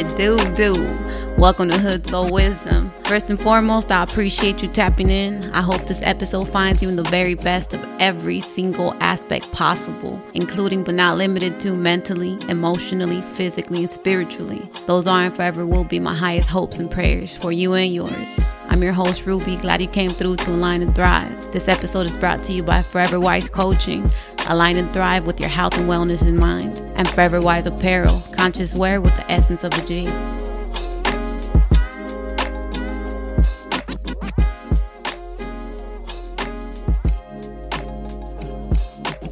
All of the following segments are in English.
It do, do. Welcome to Hood Soul Wisdom. First and foremost, I appreciate you tapping in. I hope this episode finds you in the very best of every single aspect possible, including but not limited to mentally, emotionally, physically, and spiritually. Those are and forever will be my highest hopes and prayers for you and yours. I'm your host, Ruby. Glad you came through to Align and Thrive. This episode is brought to you by Forever Wise Coaching. Align and thrive with your health and wellness in mind. And Forever Wise Apparel, conscious wear with the essence of a G.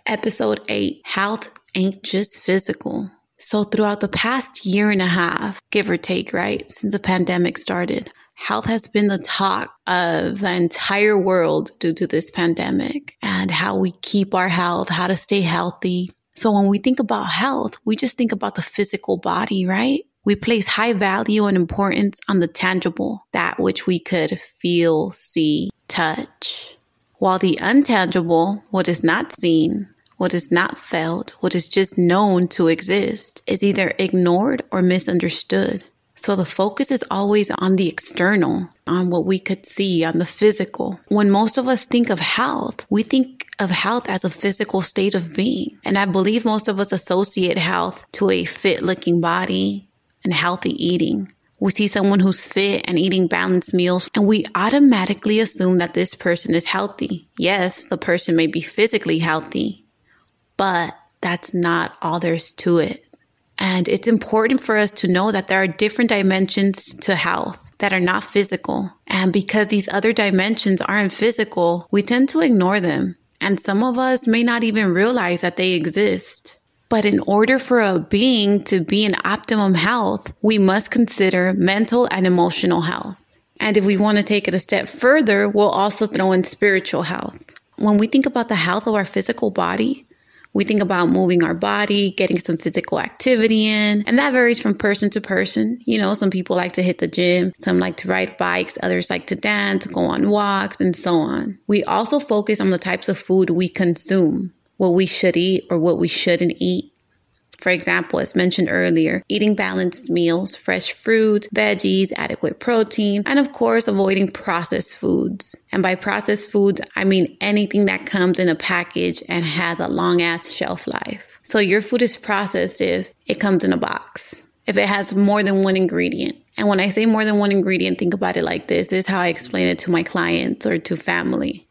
Episode 8 Health Ain't Just Physical. So, throughout the past year and a half, give or take, right, since the pandemic started, health has been the talk of the entire world due to this pandemic and how we keep our health, how to stay healthy. So, when we think about health, we just think about the physical body, right? We place high value and importance on the tangible, that which we could feel, see, touch. While the untangible, what is not seen, what is not felt, what is just known to exist, is either ignored or misunderstood. So the focus is always on the external, on what we could see, on the physical. When most of us think of health, we think of health as a physical state of being. And I believe most of us associate health to a fit looking body and healthy eating. We see someone who's fit and eating balanced meals, and we automatically assume that this person is healthy. Yes, the person may be physically healthy, but that's not all there's to it. And it's important for us to know that there are different dimensions to health that are not physical. And because these other dimensions aren't physical, we tend to ignore them. And some of us may not even realize that they exist. But in order for a being to be in optimum health, we must consider mental and emotional health. And if we want to take it a step further, we'll also throw in spiritual health. When we think about the health of our physical body, we think about moving our body, getting some physical activity in, and that varies from person to person. You know, some people like to hit the gym, some like to ride bikes, others like to dance, go on walks, and so on. We also focus on the types of food we consume, what we should eat or what we shouldn't eat. For example, as mentioned earlier, eating balanced meals, fresh fruit, veggies, adequate protein, and of course, avoiding processed foods. And by processed foods, I mean anything that comes in a package and has a long ass shelf life. So your food is processed if it comes in a box, if it has more than one ingredient. And when I say more than one ingredient, think about it like this. this is how I explain it to my clients or to family.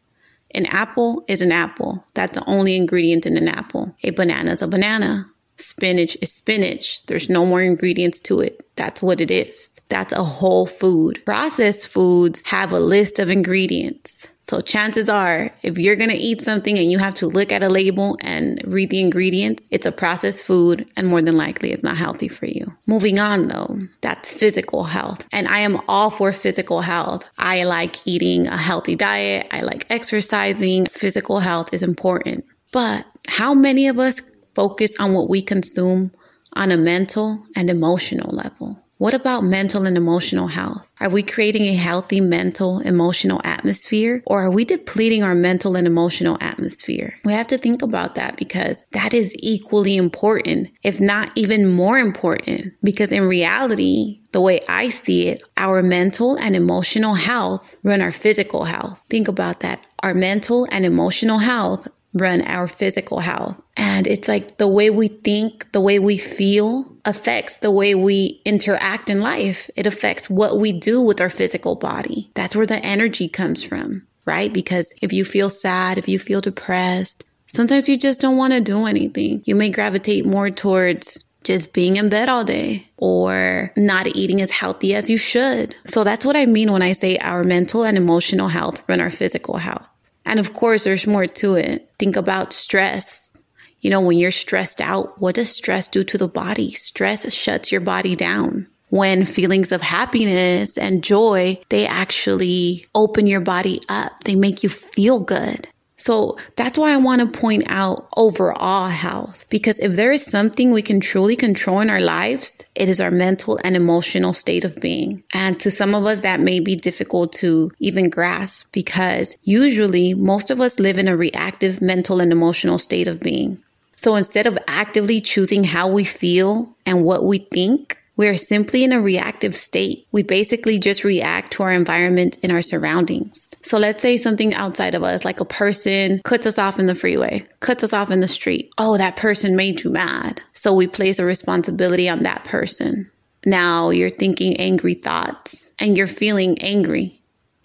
An apple is an apple. That's the only ingredient in an apple. A banana is a banana. Spinach is spinach. There's no more ingredients to it. That's what it is. That's a whole food. Processed foods have a list of ingredients. So chances are, if you're going to eat something and you have to look at a label and read the ingredients, it's a processed food and more than likely it's not healthy for you. Moving on though, that's physical health. And I am all for physical health. I like eating a healthy diet. I like exercising. Physical health is important. But how many of us focus on what we consume on a mental and emotional level. What about mental and emotional health? Are we creating a healthy mental, emotional atmosphere or are we depleting our mental and emotional atmosphere? We have to think about that because that is equally important, if not even more important, because in reality, the way I see it, our mental and emotional health run our physical health. Think about that. Our mental and emotional health run our physical health. And it's like the way we think, the way we feel affects the way we interact in life. It affects what we do with our physical body. That's where the energy comes from, right? Because if you feel sad, if you feel depressed, sometimes you just don't want to do anything. You may gravitate more towards just being in bed all day or not eating as healthy as you should. So that's what I mean when I say our mental and emotional health run our physical health. And of course, there's more to it. Think about stress. You know, when you're stressed out, what does stress do to the body? Stress shuts your body down. When feelings of happiness and joy, they actually open your body up. They make you feel good. So that's why I want to point out overall health. Because if there is something we can truly control in our lives, it is our mental and emotional state of being. And to some of us, that may be difficult to even grasp because usually most of us live in a reactive mental and emotional state of being. So instead of actively choosing how we feel and what we think, We are simply in a reactive state. We basically just react to our environment and our surroundings. So let's say something outside of us, like a person cuts us off in the freeway, cuts us off in the street. Oh, that person made you mad. So we place a responsibility on that person. Now you're thinking angry thoughts and you're feeling angry,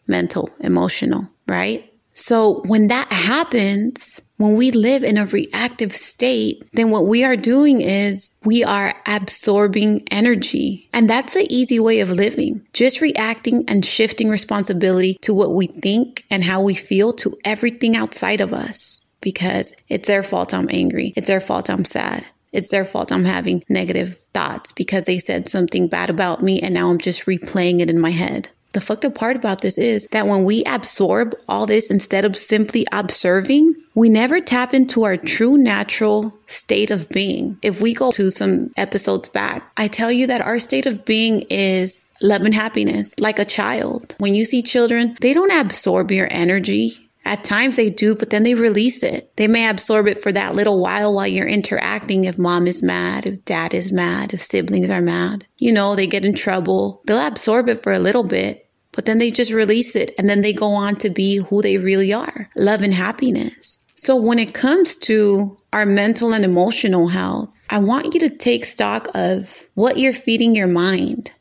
mental, emotional, right? So when that happens, when we live in a reactive state, then what we are doing is we are absorbing energy. And that's the easy way of living. Just reacting and shifting responsibility to what we think and how we feel to everything outside of us because it's their fault I'm angry. It's their fault I'm sad. It's their fault I'm having negative thoughts because they said something bad about me and now I'm just replaying it in my head. The fucked up part about this is that when we absorb all this instead of simply observing, we never tap into our true natural state of being. If we go to some episodes back, I tell you that our state of being is love and happiness, like a child. When you see children, they don't absorb your energy. At times they do, but then they release it. They may absorb it for that little while while you're interacting. If mom is mad, if dad is mad, if siblings are mad, you know, they get in trouble. They'll absorb it for a little bit but then they just release it and then they go on to be who they really are love and happiness. So when it comes to our mental and emotional health, I want you to take stock of what you're feeding your mind,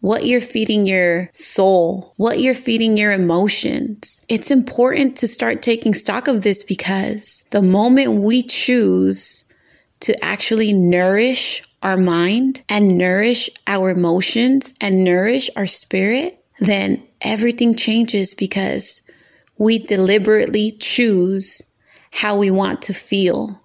what you're feeding your soul, what you're feeding your emotions. It's important to start taking stock of this because the moment we choose to actually nourish our mind and nourish our emotions and nourish our spirit, then everything changes because we deliberately choose how we want to feel,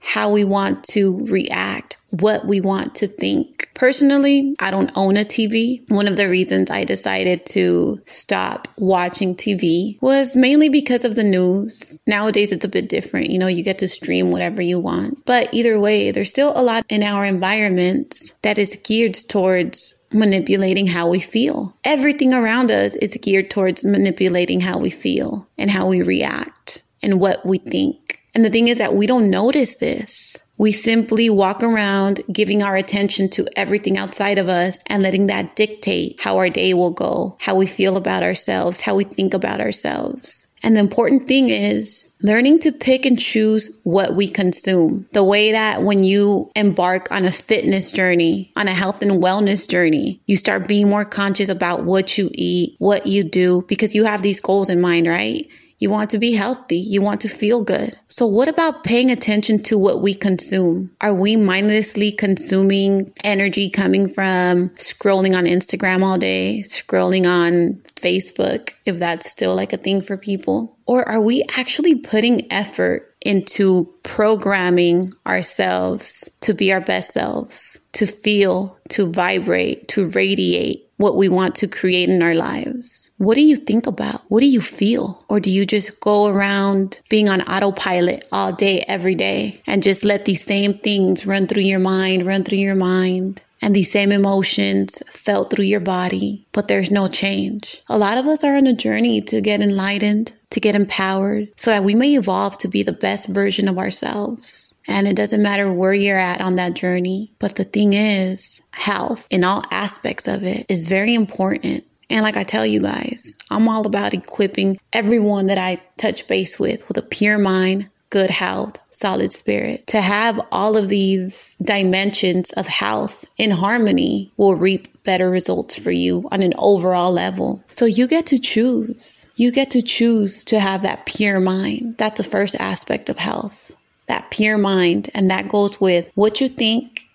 how we want to react, what we want to think. Personally, I don't own a TV. One of the reasons I decided to stop watching TV was mainly because of the news. Nowadays, it's a bit different. You know, you get to stream whatever you want. But either way, there's still a lot in our environment that is geared towards manipulating how we feel. Everything around us is geared towards manipulating how we feel and how we react and what we think. And the thing is that we don't notice this. We simply walk around giving our attention to everything outside of us and letting that dictate how our day will go, how we feel about ourselves, how we think about ourselves. And the important thing is learning to pick and choose what we consume. The way that when you embark on a fitness journey, on a health and wellness journey, you start being more conscious about what you eat, what you do, because you have these goals in mind, right? You want to be healthy. You want to feel good. So what about paying attention to what we consume? Are we mindlessly consuming energy coming from scrolling on Instagram all day, scrolling on Facebook, if that's still like a thing for people? Or are we actually putting effort into programming ourselves to be our best selves, to feel, to vibrate, to radiate what we want to create in our lives. What do you think about? What do you feel? Or do you just go around being on autopilot all day, every day, and just let these same things run through your mind, run through your mind? and these same emotions felt through your body, but there's no change. A lot of us are on a journey to get enlightened, to get empowered, so that we may evolve to be the best version of ourselves. And it doesn't matter where you're at on that journey. But the thing is, health in all aspects of it is very important. And like I tell you guys, I'm all about equipping everyone that I touch base with with a pure mind, good health, solid spirit. To have all of these dimensions of health in harmony will reap better results for you on an overall level. So you get to choose. You get to choose to have that pure mind. That's the first aspect of health. That pure mind. And that goes with what you think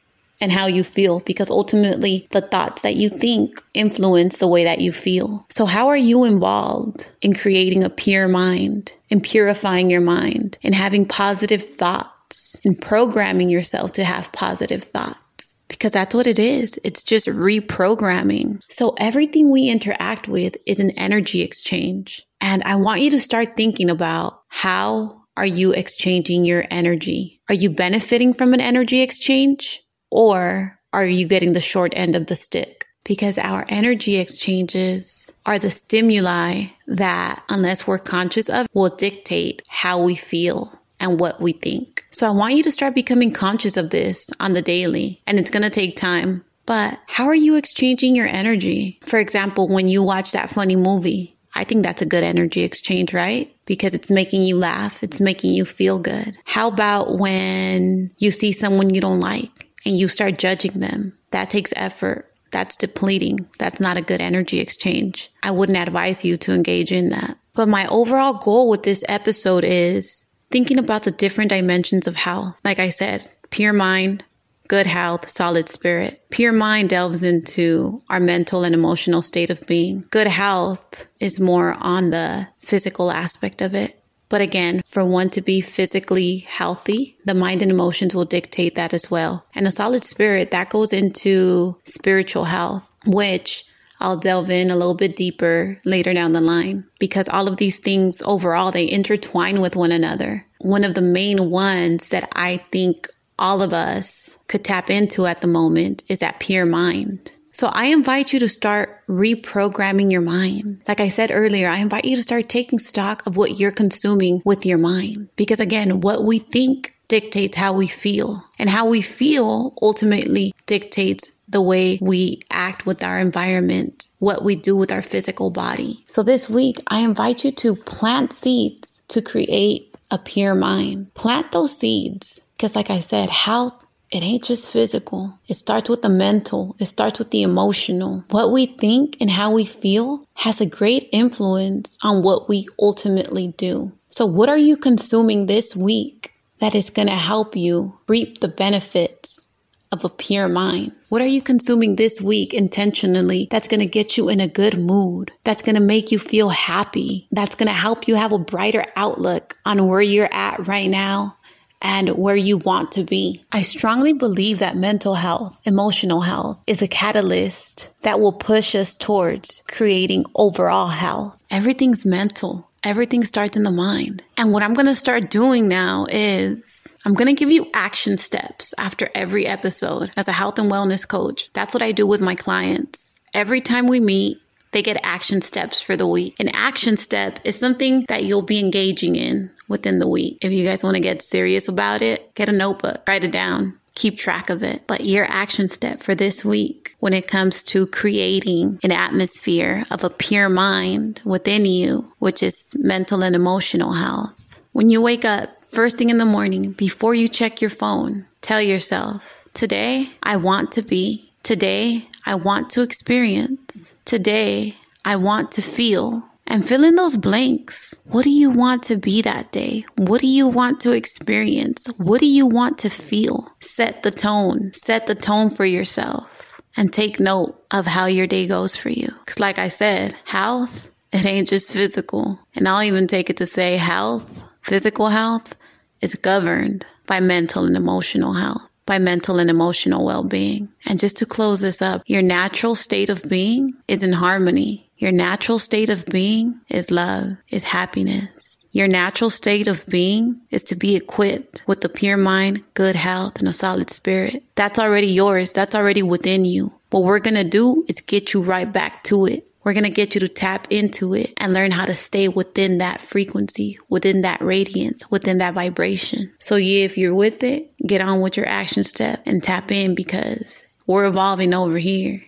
and how you feel because ultimately the thoughts that you think influence the way that you feel. So how are you involved in creating a pure mind, in purifying your mind, in having positive thoughts, in programming yourself to have positive thoughts? Because that's what it is. It's just reprogramming. So everything we interact with is an energy exchange. And I want you to start thinking about how are you exchanging your energy? Are you benefiting from an energy exchange? Or are you getting the short end of the stick? Because our energy exchanges are the stimuli that, unless we're conscious of, will dictate how we feel and what we think. So I want you to start becoming conscious of this on the daily. And it's to take time but how are you exchanging your energy? For example, when you watch that funny movie, I think that's a good energy exchange, right? Because it's making you laugh, it's making you feel good. How about when you see someone you don't like and you start judging them? That takes effort. That's depleting. That's not a good energy exchange. I wouldn't advise you to engage in that. But my overall goal with this episode is thinking about the different dimensions of health. Like I said, pure mind, good health, solid spirit. Pure mind delves into our mental and emotional state of being. Good health is more on the physical aspect of it. But again, for one to be physically healthy, the mind and emotions will dictate that as well. And a solid spirit, that goes into spiritual health, which I'll delve in a little bit deeper later down the line because all of these things overall, they intertwine with one another. One of the main ones that I think all of us could tap into at the moment is that pure mind. So I invite you to start reprogramming your mind. Like I said earlier, I invite you to start taking stock of what you're consuming with your mind. Because again, what we think dictates how we feel and how we feel ultimately dictates the way we act with our environment, what we do with our physical body. So this week, I invite you to plant seeds to create a pure mind. Plant those seeds because, like I said, health, it ain't just physical. It starts with the mental, it starts with the emotional. What we think and how we feel has a great influence on what we ultimately do. So, what are you consuming this week that is going to help you reap the benefits of a pure mind? What are you consuming this week intentionally that's going to get you in a good mood? That's going to make you feel happy? That's going to help you have a brighter outlook on where you're at right now and where you want to be. I strongly believe that mental health, emotional health is a catalyst that will push us towards creating overall health. Everything's mental. Everything starts in the mind. And what I'm going to start doing now is I'm going to give you action steps after every episode as a health and wellness coach. That's what I do with my clients. Every time we meet, they get action steps for the week. An action step is something that you'll be engaging in within the week. If you guys want to get serious about it, get a notebook, write it down, keep track of it. But your action step for this week when it comes to creating an atmosphere of a pure mind within you, which is mental and emotional health. When you wake up first thing in the morning, before you check your phone, tell yourself, today I want to be, today I want to experience, today I want to feel, and fill in those blanks. What do you want to be that day? What do you want to experience? What do you want to feel? Set the tone, set the tone for yourself and take note of how your day goes for you. Cause like I said, health, it ain't just physical. And I'll even take it to say health, physical health is governed by mental and emotional health by mental and emotional well being. And just to close this up, your natural state of being is in harmony your natural state of being is love, is happiness. Your natural state of being is to be equipped with a pure mind, good health, and a solid spirit. That's already yours. That's already within you. What we're going to do is get you right back to it. We're going to get you to tap into it and learn how to stay within that frequency, within that radiance, within that vibration. So yeah, if you're with it, get on with your action step and tap in because we're evolving over here.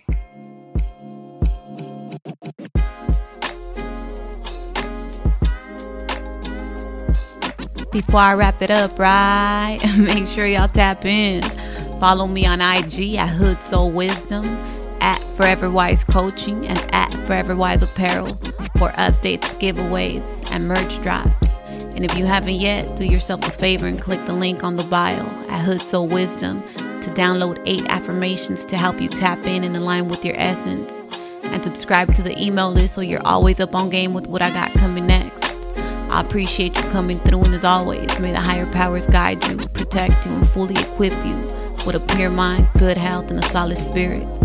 Before I wrap it up, right? Make sure y'all tap in. Follow me on IG at Hood Soul Wisdom, at Forever Wise Coaching, and at Forever Wise Apparel for updates, giveaways, and merch drops. And if you haven't yet, do yourself a favor and click the link on the bio at Hood Soul Wisdom to download eight affirmations to help you tap in and align with your essence. And subscribe to the email list so you're always up on game with what I got coming next. I appreciate you coming through, and as always, may the higher powers guide you, protect you, and fully equip you with a pure mind, good health, and a solid spirit.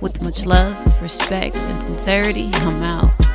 With much love, respect, and sincerity, I'm out.